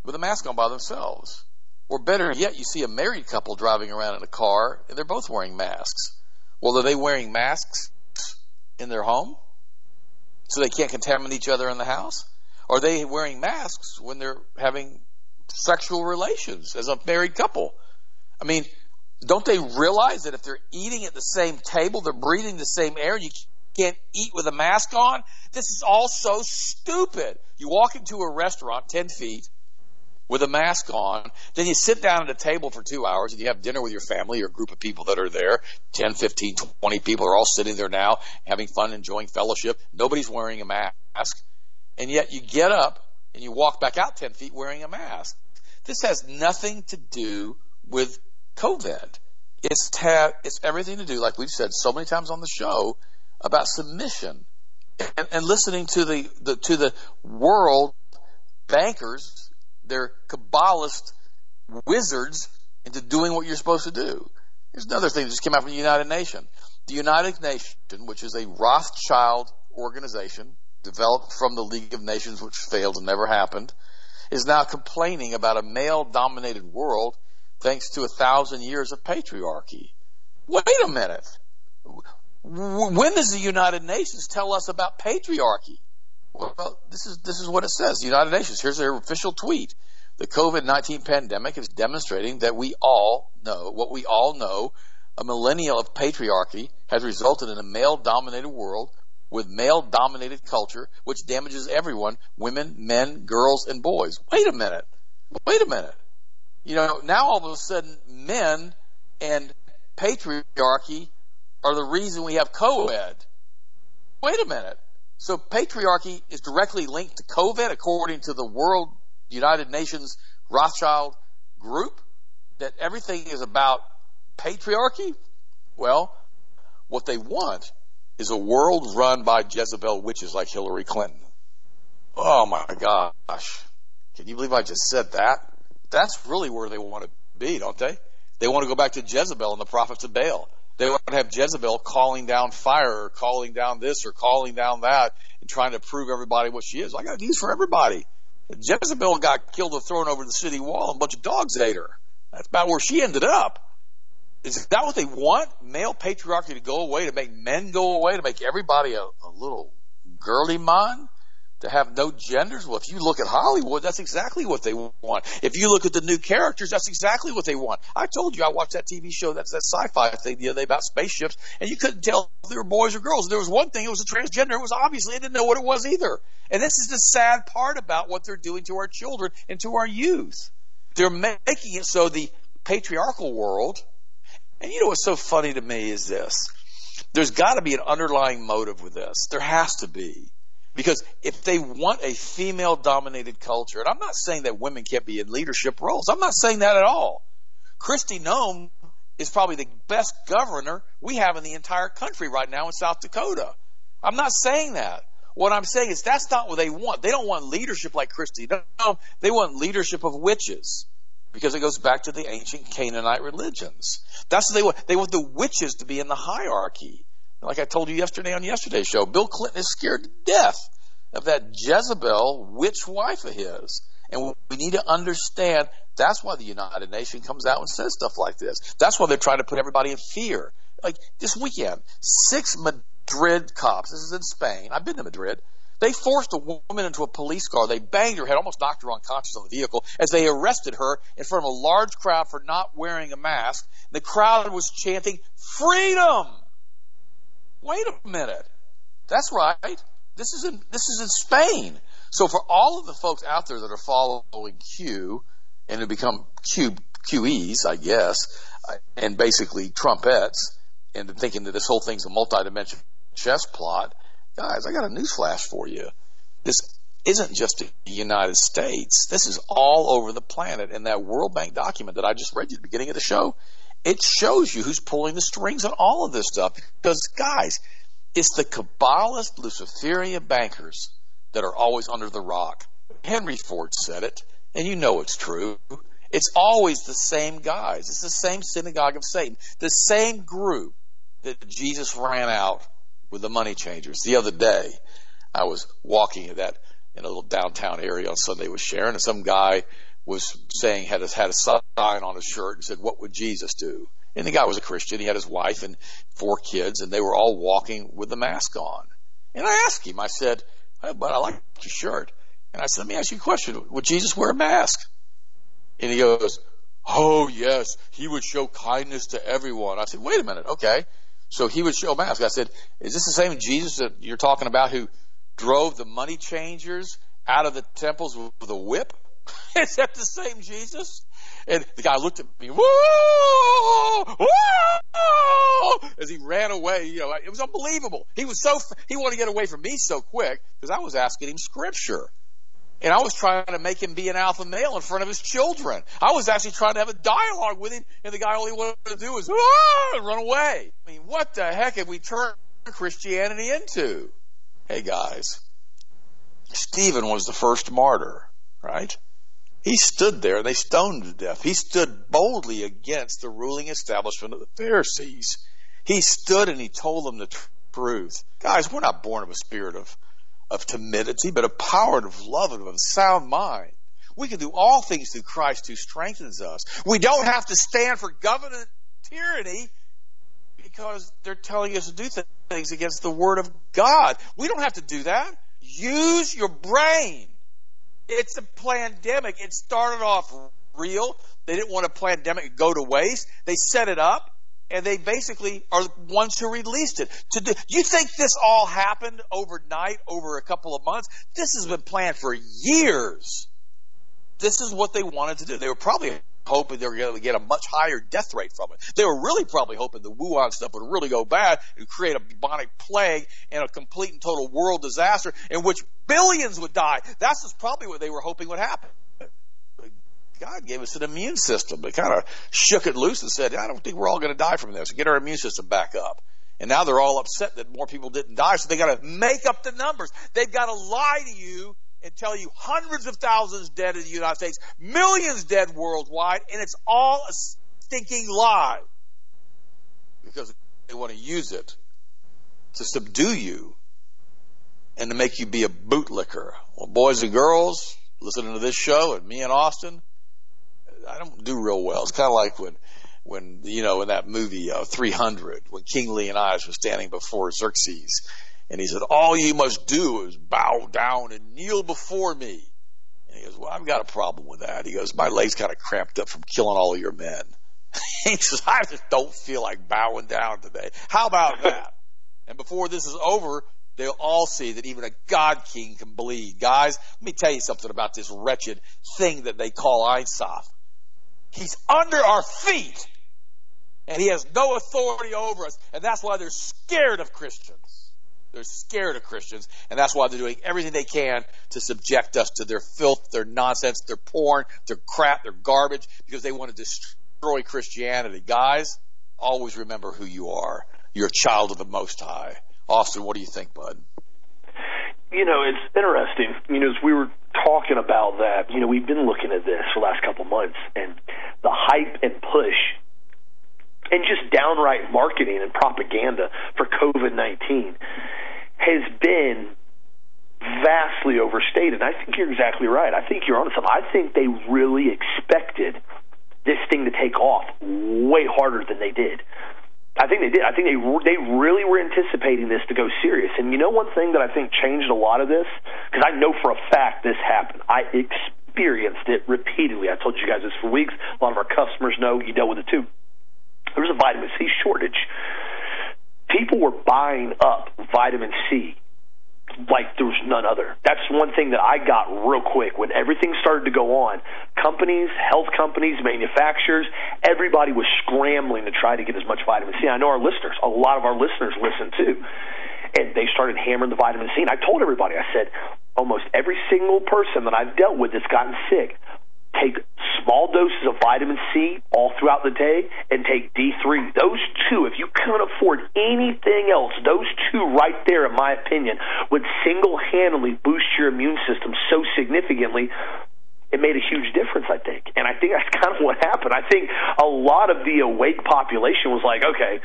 S2: with a mask on by themselves. Or better yet, you see a married couple driving around in a car and they're both wearing masks. Well, are they wearing masks in their home so they can't contaminate each other in the house? Or are they wearing masks when they're having sexual relations as a married couple? I mean, don't they realize that if they're eating at the same table, they're breathing the same air, and you can't eat with a mask on? This is all so stupid. You walk into a restaurant 10 feet, with a mask on. Then you sit down at a table for two hours and you have dinner with your family or group of people that are there. 10, 15, 20 people are all sitting there now having fun, enjoying fellowship. Nobody's wearing a mask. And yet you get up and you walk back out 10 feet wearing a mask. This has nothing to do with COVID. It's, ta- it's everything to do, like we've said so many times on the show, about submission and, and listening to the, the, to the world bankers they're Kabbalist wizards into doing what you're supposed to do. Here's another thing that just came out from the United Nations. The United Nations, which is a Rothschild organization developed from the League of Nations, which failed and never happened, is now complaining about a male dominated world thanks to a thousand years of patriarchy. Wait a minute. When does the United Nations tell us about patriarchy? Well, this is this is what it says. The United Nations. Here's their official tweet. The COVID-19 pandemic is demonstrating that we all know what we all know. A millennia of patriarchy has resulted in a male-dominated world with male-dominated culture, which damages everyone: women, men, girls, and boys. Wait a minute. Wait a minute. You know, now all of a sudden, men and patriarchy are the reason we have co-ed. Wait a minute. So patriarchy is directly linked to COVID, according to the World United Nations Rothschild group, that everything is about patriarchy. Well, what they want is a world run by Jezebel witches like Hillary Clinton. Oh my gosh. Can you believe I just said that? That's really where they want to be, don't they? They want to go back to Jezebel and the prophets of Baal. They to have Jezebel calling down fire or calling down this or calling down that and trying to prove everybody what she is. I got news for everybody. Jezebel got killed and thrown over the city wall and a bunch of dogs ate her. That's about where she ended up. Is that what they want? Male patriarchy to go away, to make men go away, to make everybody a, a little girly man? To have no genders? Well, if you look at Hollywood, that's exactly what they want. If you look at the new characters, that's exactly what they want. I told you I watched that TV show, that's that sci-fi thing the other day about spaceships, and you couldn't tell if they were boys or girls. There was one thing, it was a transgender. It was obviously, I didn't know what it was either. And this is the sad part about what they're doing to our children and to our youth. They're making it so the patriarchal world, and you know what's so funny to me is this. There's got to be an underlying motive with this. There has to be. Because if they want a female dominated culture, and I'm not saying that women can't be in leadership roles. I'm not saying that at all. Kristi Noem is probably the best governor we have in the entire country right now in South Dakota. I'm not saying that. What I'm saying is that's not what they want. They don't want leadership like Kristi. No, they want leadership of witches because it goes back to the ancient Canaanite religions. That's what they want. They want the witches to be in the hierarchy. Like I told you yesterday on yesterday's show, Bill Clinton is scared to death of that Jezebel witch wife of his. And we need to understand that's why the United Nations comes out and says stuff like this. That's why they're trying to put everybody in fear. Like this weekend, six Madrid cops, this is in Spain, I've been to Madrid, they forced a woman into a police car. They banged her head, almost knocked her unconscious on the vehicle as they arrested her in front of a large crowd for not wearing a mask. The crowd was chanting, freedom! Wait a minute. That's right. This is in, this is in Spain. So for all of the folks out there that are following Q and who become Q, QEs, I guess, uh, and basically trumpets and thinking that this whole thing's a multi-dimensional chess plot, guys, I got a newsflash for you. This isn't just the United States. This is all over the planet. And that World Bank document that I just read you at the beginning of the show, it shows you who's pulling the strings on all of this stuff. Because, guys, it's the Kabbalist Luciferian bankers that are always under the rock. Henry Ford said it, and you know it's true. It's always the same guys. It's the same synagogue of Satan, the same group that Jesus ran out with the money changers. The other day, I was walking in that in a little downtown area on Sunday with Sharon, and some guy was saying had a, had a sign on his shirt and said, "What would Jesus do?" And the guy was a Christian. He had his wife and four kids, and they were all walking with the mask on. And I asked him, I said, "But I like your shirt." And I said, "Let me ask you a question: Would Jesus wear a mask?" And he goes, "Oh yes, he would show kindness to everyone." I said, "Wait a minute, okay." So he would show a mask. I said, "Is this the same Jesus that you're talking about who drove the money changers out of the temples with a whip?" Is that the same Jesus? And the guy looked at me, whoa, as he ran away. You know, it was unbelievable. He was so, he wanted to get away from me so quick because I was asking him scripture. And I was trying to make him be an alpha male in front of his children. I was actually trying to have a dialogue with him, and the guy all he wanted to do was run away. I mean, what the heck have we turned Christianity into? Hey guys, Stephen was the first martyr, right? He stood there, and they stoned him to death. He stood boldly against the ruling establishment of the Pharisees. He stood and he told them the truth. Guys, we're not born of a spirit of, of timidity, but of power of love and of a sound mind. We can do all things through Christ who strengthens us. We don't have to stand for government tyranny because they're telling us to do things against the Word of God. We don't have to do that. Use your brain. It's a pandemic. It started off real. They didn't want a pandemic to go to waste. They set it up and they basically are the ones who released it. To do, you think this all happened overnight over a couple of months? This has been planned for years. This is what they wanted to do. They were probably hoping they were going to get a much higher death rate from it. They were really probably hoping the Wuhan stuff would really go bad and create a bubonic plague and a complete and total world disaster in which billions would die. That's probably what they were hoping would happen. God gave us an immune system. They kind of shook it loose and said, I don't think we're all going to die from this. Get our immune system back up. And now they're all upset that more people didn't die, so they got to make up the numbers. They've got to lie to you and tell you hundreds of thousands dead in the United States, millions dead worldwide, and it's all a stinking lie. Because they want to use it to subdue you and to make you be a bootlicker. Well, boys and girls, listening to this show and me and Austin, I don't do real well. It's kind of like when, when, you know, in that movie, uh, 300, when King Leonidas was standing before Xerxes and he said, all you must do is bow down and kneel before me. And he goes, well, I've got a problem with that. He goes, my leg's kind of cramped up from killing all your men. he says, I just don't feel like bowing down today. How about that? and before this is over, they'll all see that even a God king can bleed. Guys, let me tell you something about this wretched thing that they call Ein Sof. He's under our feet. And he has no authority over us. And that's why they're scared of Christians. They're scared of Christians. And that's why they're doing everything they can to subject us to their filth, their nonsense, their porn, their crap, their garbage, because they want to destroy Christianity. Guys, always remember who you are. You're a child of the Most High. Austin, what do you think, bud?
S1: You know, it's interesting. You know, as we were talking about that, you know, we've been looking at this for the last couple months, and the hype and push and just downright marketing and propaganda for COVID 19 has been vastly overstated. I think you're exactly right. I think you're on something. I think they really expected this thing to take off way harder than they did. I think they did. I think they they really were anticipating this to go serious. And you know one thing that I think changed a lot of this because I know for a fact this happened. I experienced it repeatedly. I told you guys this for weeks. A lot of our customers know you dealt with it too. There was a vitamin C shortage. People were buying up vitamin C like there was none other. That's one thing that I got real quick when everything started to go on. Companies, health companies, manufacturers, everybody was scrambling to try to get as much vitamin C. I know our listeners, a lot of our listeners listen too. And they started hammering the vitamin C. And I told everybody, I said, almost every single person that I've dealt with that's gotten sick, take small doses of vitamin C all throughout the day and take D3. Those two, if you can't afford anything else, those two right there, in my opinion, would single handedly boost your immune system so significantly. It made a huge difference, I think. And I think that's kind of what happened. I think a lot of the awake population was like, okay,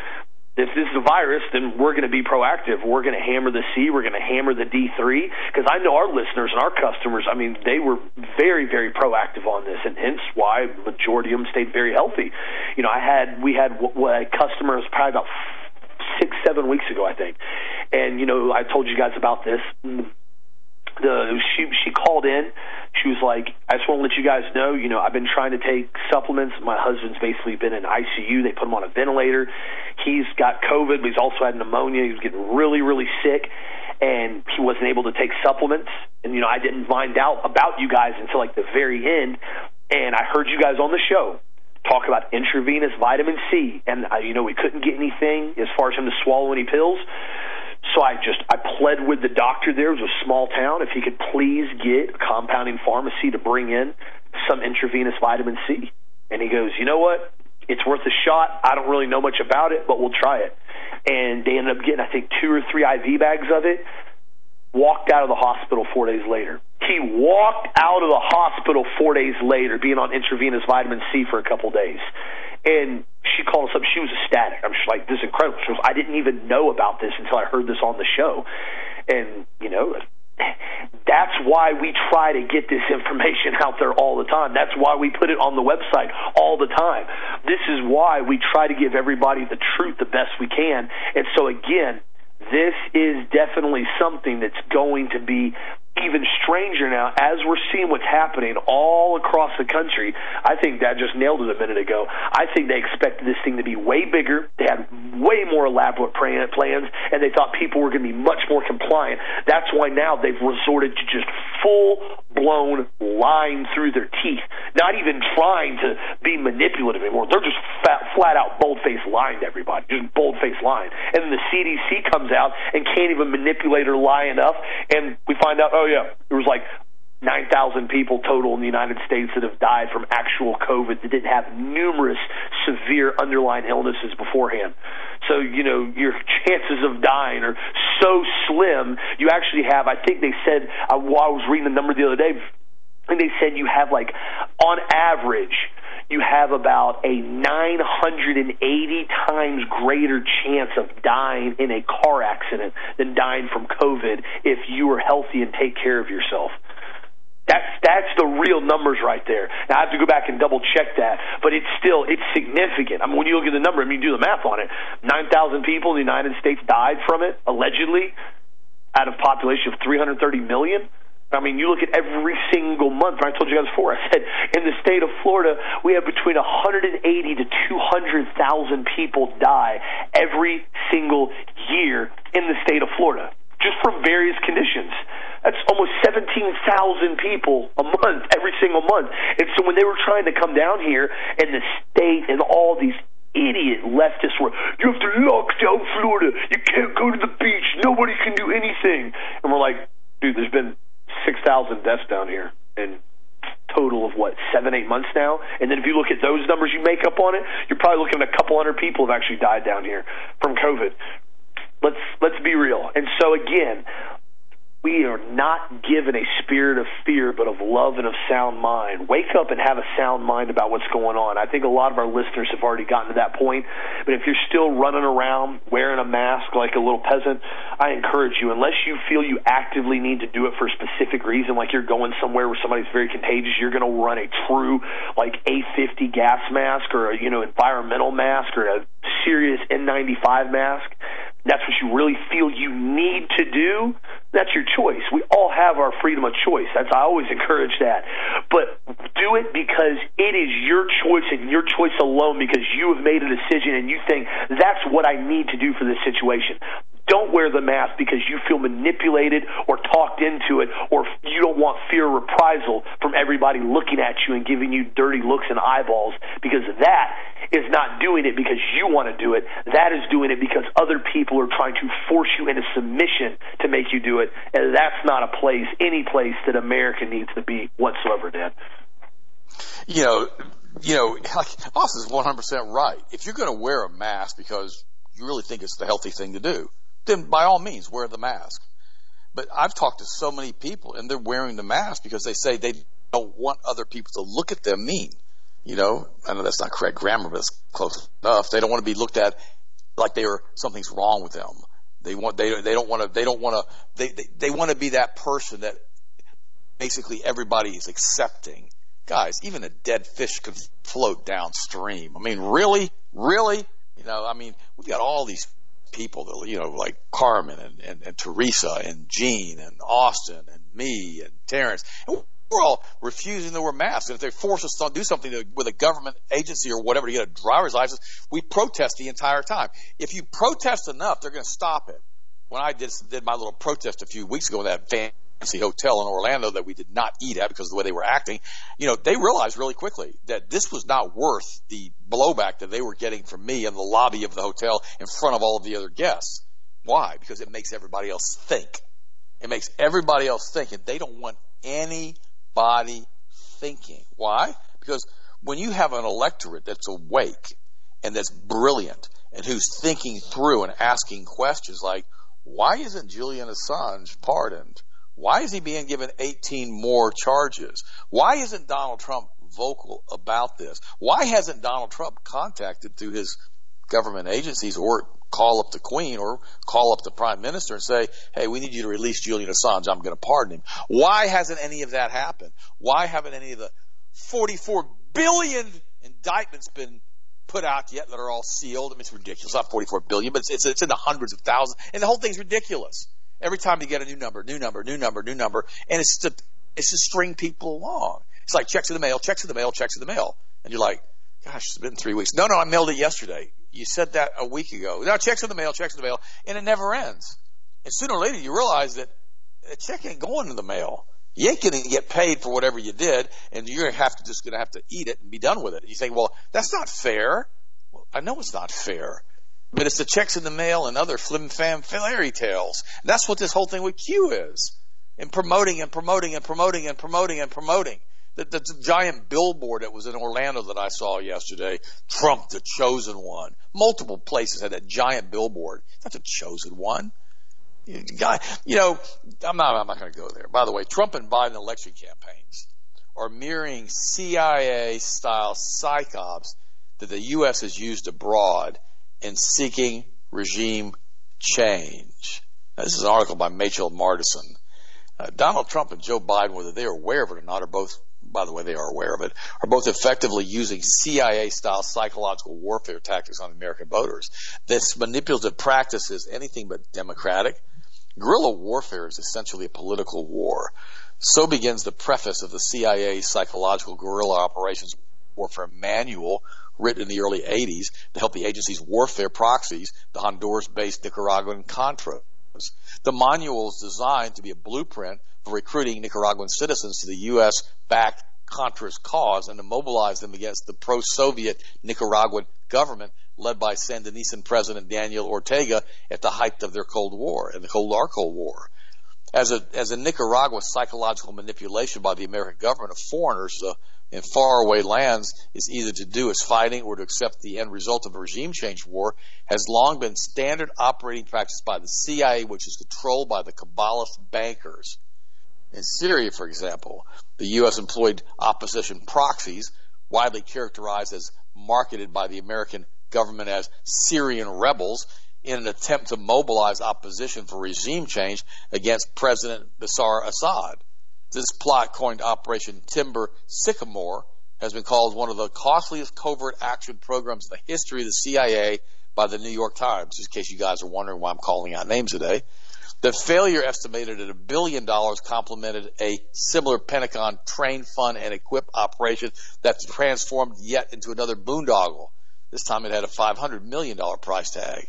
S1: if this is a virus, then we're going to be proactive. We're going to hammer the C. We're going to hammer the D3 because I know our listeners and our customers. I mean, they were very, very proactive on this, and hence why majority of them stayed very healthy. You know, I had we had a customer was probably about six, seven weeks ago, I think, and you know, I told you guys about this the she she called in. She was like, "I just want to let you guys know, you know, I've been trying to take supplements. My husband's basically been in ICU. They put him on a ventilator. He's got COVID, but he's also had pneumonia. He was getting really, really sick, and he wasn't able to take supplements. And you know, I didn't find out about you guys until like the very end. And I heard you guys on the show talk about intravenous vitamin C, and uh, you know, we couldn't get anything as far as him to swallow any pills." So I just I pled with the doctor there. It was a small town. If he could please get a compounding pharmacy to bring in some intravenous vitamin C, and he goes, you know what? It's worth a shot. I don't really know much about it, but we'll try it. And they ended up getting I think two or three IV bags of it. Walked out of the hospital four days later. He walked out of the hospital four days later, being on intravenous vitamin C for a couple days. And she called us up. She was ecstatic. I'm just like, this is incredible. She goes, I didn't even know about this until I heard this on the show. And, you know, that's why we try to get this information out there all the time. That's why we put it on the website all the time. This is why we try to give everybody the truth the best we can. And so, again, this is definitely something that's going to be even stranger now as we're seeing what's happening all across the country. I think that just nailed it a minute ago. I think they expected this thing to be way bigger. They had way more elaborate plans, and they thought people were going to be much more compliant. That's why now they've resorted to just full blown lying through their teeth, not even trying to be manipulative anymore. They're just fat, flat out bold faced lying to everybody, just bold faced lying. And then the CDC comes out and can't even manipulate or lie enough, and we find out, oh yeah, there was like 9,000 people total in the United States that have died from actual COVID that didn't have numerous severe underlying illnesses beforehand. So, you know, your chances of dying are so slim. You actually have, I think they said, uh, while I was reading the number the other day, and they said you have like, on average, you have about a 980 times greater chance of dying in a car accident than dying from COVID if you are healthy and take care of yourself. That's that's the real numbers right there. Now I have to go back and double check that, but it's still it's significant. I mean, when you look at the number, I mean, you do the math on it. Nine thousand people in the United States died from it allegedly, out of population of 330 million. I mean, you look at every single month. I told you guys before. I said in the state of Florida, we have between 180 to 200,000 people die every single year in the state of Florida, just from various conditions. That's almost 17,000 people a month, every single month. And so when they were trying to come down here, and the state and all these idiot leftists were, you have to lock down Florida. You can't go to the beach. Nobody can do anything. And we're like, dude, there's been 6,000 deaths down here. in total of what seven eight months now and then if you look at those numbers you make up on it you're probably looking at a couple hundred people have actually died down here from covid let's let's be real and so again we are not given a spirit of fear, but of love and of sound mind. Wake up and have a sound mind about what's going on. I think a lot of our listeners have already gotten to that point. But if you're still running around wearing a mask like a little peasant, I encourage you, unless you feel you actively need to do it for a specific reason, like you're going somewhere where somebody's very contagious, you're going to run a true like A50 gas mask or a you know environmental mask or a serious N95 mask that's what you really feel you need to do, that's your choice. We all have our freedom of choice. That's I always encourage that. But do it because it is your choice and your choice alone because you have made a decision and you think that's what I need to do for this situation. Don't wear the mask because you feel manipulated or talked into it or you don't want fear of reprisal from everybody looking at you and giving you dirty looks and eyeballs because that is not doing it because you want to do it. That is doing it because other people are trying to force you into submission to make you do it. And that's not a place, any place that America needs to be whatsoever, Dan.
S2: You know, you know, Austin's 100% right. If you're going to wear a mask because you really think it's the healthy thing to do, then by all means wear the mask. But I've talked to so many people and they're wearing the mask because they say they don't want other people to look at them mean. You know, I know that's not correct grammar, but it's close enough. They don't want to be looked at like they are something's wrong with them. They want they they don't want to they don't want to they, they they want to be that person that basically everybody is accepting. Guys, even a dead fish could float downstream. I mean, really, really, you know, I mean, we've got all these people that, you know, like Carmen and, and, and Teresa and Jean and Austin and me and Terrence. And we're all refusing to wear masks. And if they force us to do something to, with a government agency or whatever to get a driver's license, we protest the entire time. If you protest enough, they're going to stop it. When I did, did my little protest a few weeks ago that fancy hotel in Orlando that we did not eat at because of the way they were acting, you know, they realized really quickly that this was not worth the blowback that they were getting from me in the lobby of the hotel in front of all of the other guests. Why? Because it makes everybody else think. It makes everybody else think, and they don't want anybody thinking. Why? Because when you have an electorate that's awake and that's brilliant and who's thinking through and asking questions like, why isn't Julian Assange pardoned? Why is he being given 18 more charges? Why isn't Donald Trump vocal about this? Why hasn't Donald Trump contacted through his government agencies or call up the Queen or call up the Prime Minister and say, hey, we need you to release Julian Assange. I'm going to pardon him. Why hasn't any of that happened? Why haven't any of the 44 billion indictments been put out yet that are all sealed? I mean, it's ridiculous. It's Not 44 billion, but it's, it's, it's in the hundreds of thousands. And the whole thing's ridiculous. Every time you get a new number, new number, new number, new number, and it's to, it's to string people along. It's like checks in the mail, checks in the mail, checks in the mail. And you're like, gosh, it's been three weeks. No, no, I mailed it yesterday. You said that a week ago. Now checks in the mail, checks in the mail, and it never ends. And sooner or later you realize that a check ain't going in the mail. You ain't going to get paid for whatever you did, and you're have to just going to have to eat it and be done with it. And you say, well, that's not fair. Well, I know it's not fair. But it's the checks in the mail and other flim flam fairy tales. That's what this whole thing with Q is. And promoting and promoting and promoting and promoting and promoting. The, the, giant billboard that was in Orlando that I saw yesterday, Trump, the chosen one. Multiple places had that giant billboard. Not the chosen one. Guy, you know, I'm not, I'm not going to go there. By the way, Trump and Biden election campaigns are mirroring CIA style psyops that the U.S. has used abroad in seeking regime change. Now, this is an article by Rachel Marsden. Uh, Donald Trump and Joe Biden, whether they are aware of it or not, are both, by the way, they are aware of it, are both effectively using CIA style psychological warfare tactics on American voters. This manipulative practice is anything but democratic. Guerrilla warfare is essentially a political war. So begins the preface of the CIA psychological guerrilla operations warfare manual written in the early 80s to help the agency's warfare proxies, the Honduras-based Nicaraguan Contras. The manual is designed to be a blueprint for recruiting Nicaraguan citizens to the U.S.-backed Contras cause and to mobilize them against the pro-Soviet Nicaraguan government led by Sandinistan President Daniel Ortega at the height of their Cold War and the Cold Our Cold War. As a as a Nicaragua psychological manipulation by the American government of foreigners in faraway lands is either to do as fighting or to accept the end result of a regime change war has long been standard operating practice by the CIA, which is controlled by the Kabbalist bankers. In Syria, for example, the U.S. employed opposition proxies, widely characterized as marketed by the American government as Syrian rebels, in an attempt to mobilize opposition for regime change against President Bashar Assad. This plot, coined Operation Timber Sycamore, has been called one of the costliest covert action programs in the history of the CIA by the New York Times, in case you guys are wondering why I'm calling out names today. The failure estimated at a billion dollars complemented a similar Pentagon train, fund, and equip operation that's transformed yet into another boondoggle. This time it had a $500 million price tag.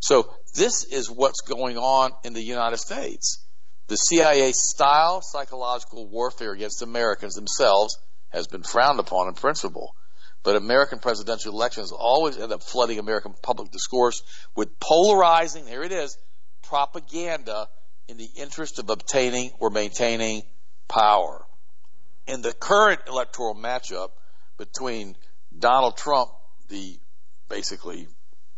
S2: So this is what's going on in the United States. The CIA style psychological warfare against Americans themselves has been frowned upon in principle. But American presidential elections always end up flooding American public discourse with polarizing, here it is, propaganda in the interest of obtaining or maintaining power. In the current electoral matchup between Donald Trump, the basically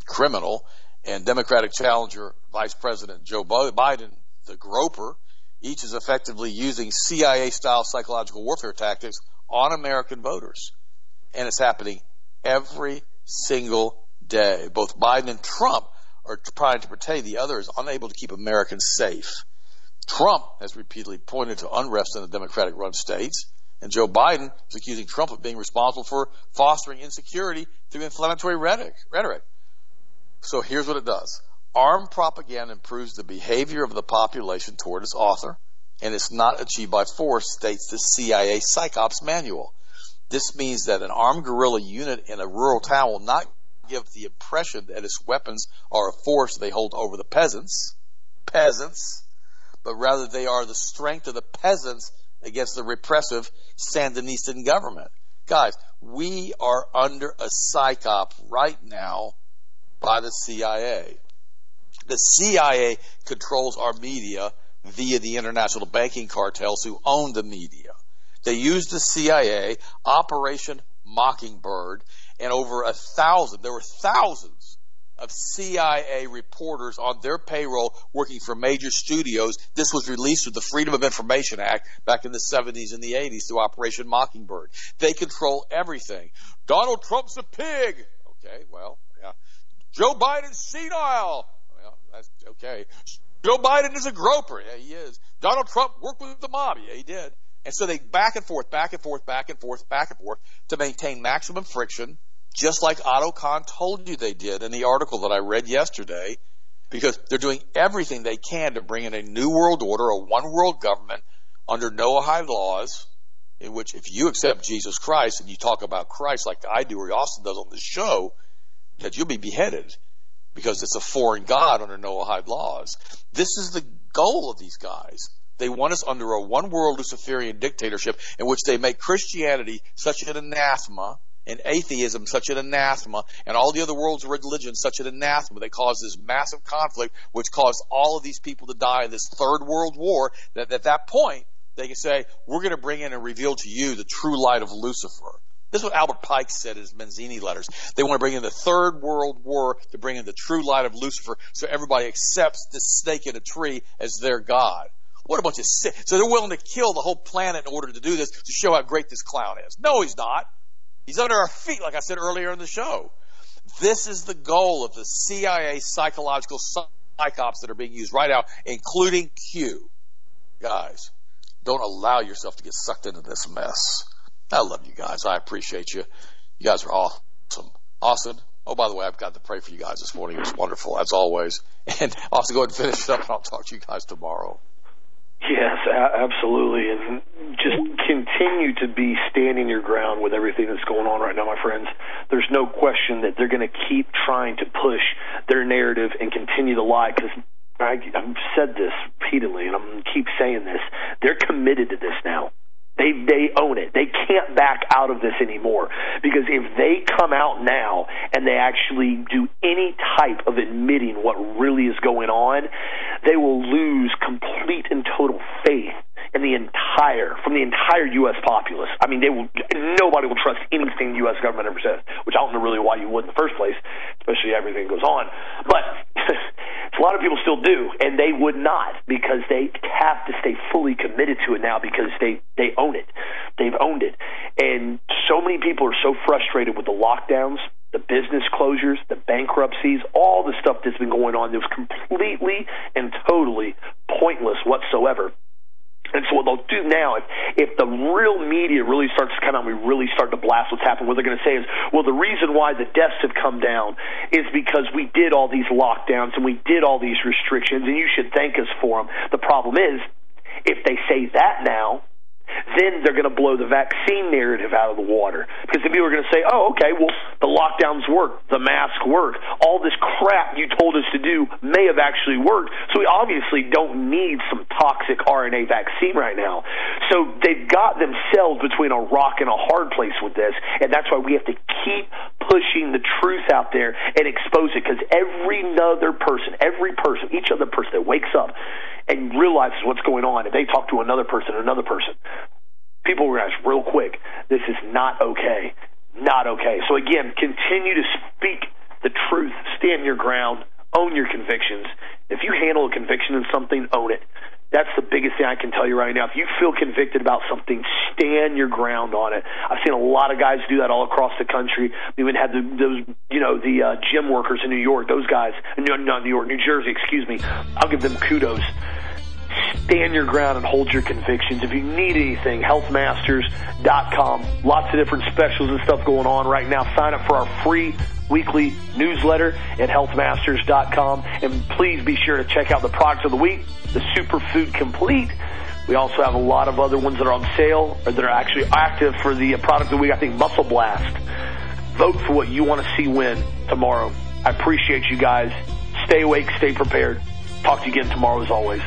S2: criminal, and Democratic challenger Vice President Joe Biden, the groper, each is effectively using CIA style psychological warfare tactics on American voters. And it's happening every single day. Both Biden and Trump are trying to portray the other as unable to keep Americans safe. Trump has repeatedly pointed to unrest in the Democratic run states, and Joe Biden is accusing Trump of being responsible for fostering insecurity through inflammatory rhetoric. So here's what it does. Armed propaganda improves the behavior of the population toward its author, and it's not achieved by force, states the CIA Psychops manual. This means that an armed guerrilla unit in a rural town will not give the impression that its weapons are a force they hold over the peasants, peasants, but rather they are the strength of the peasants against the repressive Sandinistan government. Guys, we are under a psychop right now by the CIA. The CIA controls our media via the international banking cartels who own the media. They use the CIA, Operation Mockingbird, and over a thousand, there were thousands of CIA reporters on their payroll working for major studios. This was released with the Freedom of Information Act back in the 70s and the 80s through Operation Mockingbird. They control everything. Donald Trump's a pig. Okay, well, yeah. Joe Biden's senile. Well, that's okay. Joe Biden is a groper. Yeah, he is. Donald Trump worked with the mob. Yeah, he did. And so they back and forth, back and forth, back and forth, back and forth to maintain maximum friction, just like Otto Kahn told you they did in the article that I read yesterday, because they're doing everything they can to bring in a new world order, a one world government under Noahide laws, in which if you accept Jesus Christ and you talk about Christ like I do or Austin does on this show, that you'll be beheaded because it's a foreign god under Noahide laws. This is the goal of these guys. They want us under a one world Luciferian dictatorship in which they make Christianity such an anathema and atheism such an anathema and all the other world's religions such an anathema that cause this massive conflict which caused all of these people to die in this third world war that at that point they can say, we're going to bring in and reveal to you the true light of Lucifer. This is what Albert Pike said in his Mazzini letters. They want to bring in the third world war to bring in the true light of Lucifer so everybody accepts this snake in a tree as their God. What a bunch of sick. So they're willing to kill the whole planet in order to do this to show how great this clown is. No, he's not. He's under our feet, like I said earlier in the show. This is the goal of the CIA psychological psyops that are being used right now, including Q. Guys, don't allow yourself to get sucked into this mess. I love you guys. I appreciate you. You guys are awesome. Austin. Oh, by the way, I've got to pray for you guys this morning. It was wonderful, as always. And to go ahead and finish up, and I'll talk to you guys tomorrow.
S1: Yes, absolutely, and just continue to be standing your ground with everything that's going on right now, my friends. There's no question that they're going to keep trying to push their narrative and continue to lie because I've said this repeatedly, and I'm keep saying this. They're committed to this now. They they own it. They can't back out of this anymore because if they come out now and they actually do any type of admitting what really is going on, they will lose complete and total faith in the entire from the entire U.S. populace. I mean, they will nobody will trust anything the U.S. government ever says, which I don't know really why you would in the first place, especially everything goes on. But a lot of people still do, and they would not because they have to stay fully committed to it now because they they own it, they've owned it, and so many people are so frustrated with the lockdowns the business closures, the bankruptcies, all the stuff that's been going on that was completely and totally pointless whatsoever. And so what they'll do now, if, if the real media really starts to come out we really start to blast what's happened, what they're going to say is, well, the reason why the deaths have come down is because we did all these lockdowns and we did all these restrictions, and you should thank us for them. The problem is, if they say that now, then they're going to blow the vaccine narrative out of the water. Because the people are going to say, oh, okay, well, the lockdowns work, the masks work, all this crap you told us to do may have actually worked. So we obviously don't need some toxic RNA vaccine right now. So they've got themselves between a rock and a hard place with this, and that's why we have to keep pushing the truth out there and expose it. Because every other person, every person, each other person that wakes up and realizes what's going on, if they talk to another person, another person, people realize real quick, this is not okay. Not okay. So again, continue to speak the truth, stand your ground, own your convictions. If you handle a conviction in something, own it. That's the biggest thing I can tell you right now. If you feel convicted about something, stand your ground on it. I've seen a lot of guys do that all across the country. We even had the, those, you know, the uh, gym workers in New York. Those guys, no, not New York, New Jersey. Excuse me. I'll give them kudos stand your ground and hold your convictions. If you need anything, healthmasters.com. Lots of different specials and stuff going on right now. Sign up for our free weekly newsletter at healthmasters.com. And please be sure to check out the products of the week, the Superfood Complete. We also have a lot of other ones that are on sale or that are actually active for the product of the week. I think Muscle Blast. Vote for what you want to see win tomorrow. I appreciate you guys. Stay awake, stay prepared. Talk to you again tomorrow as always.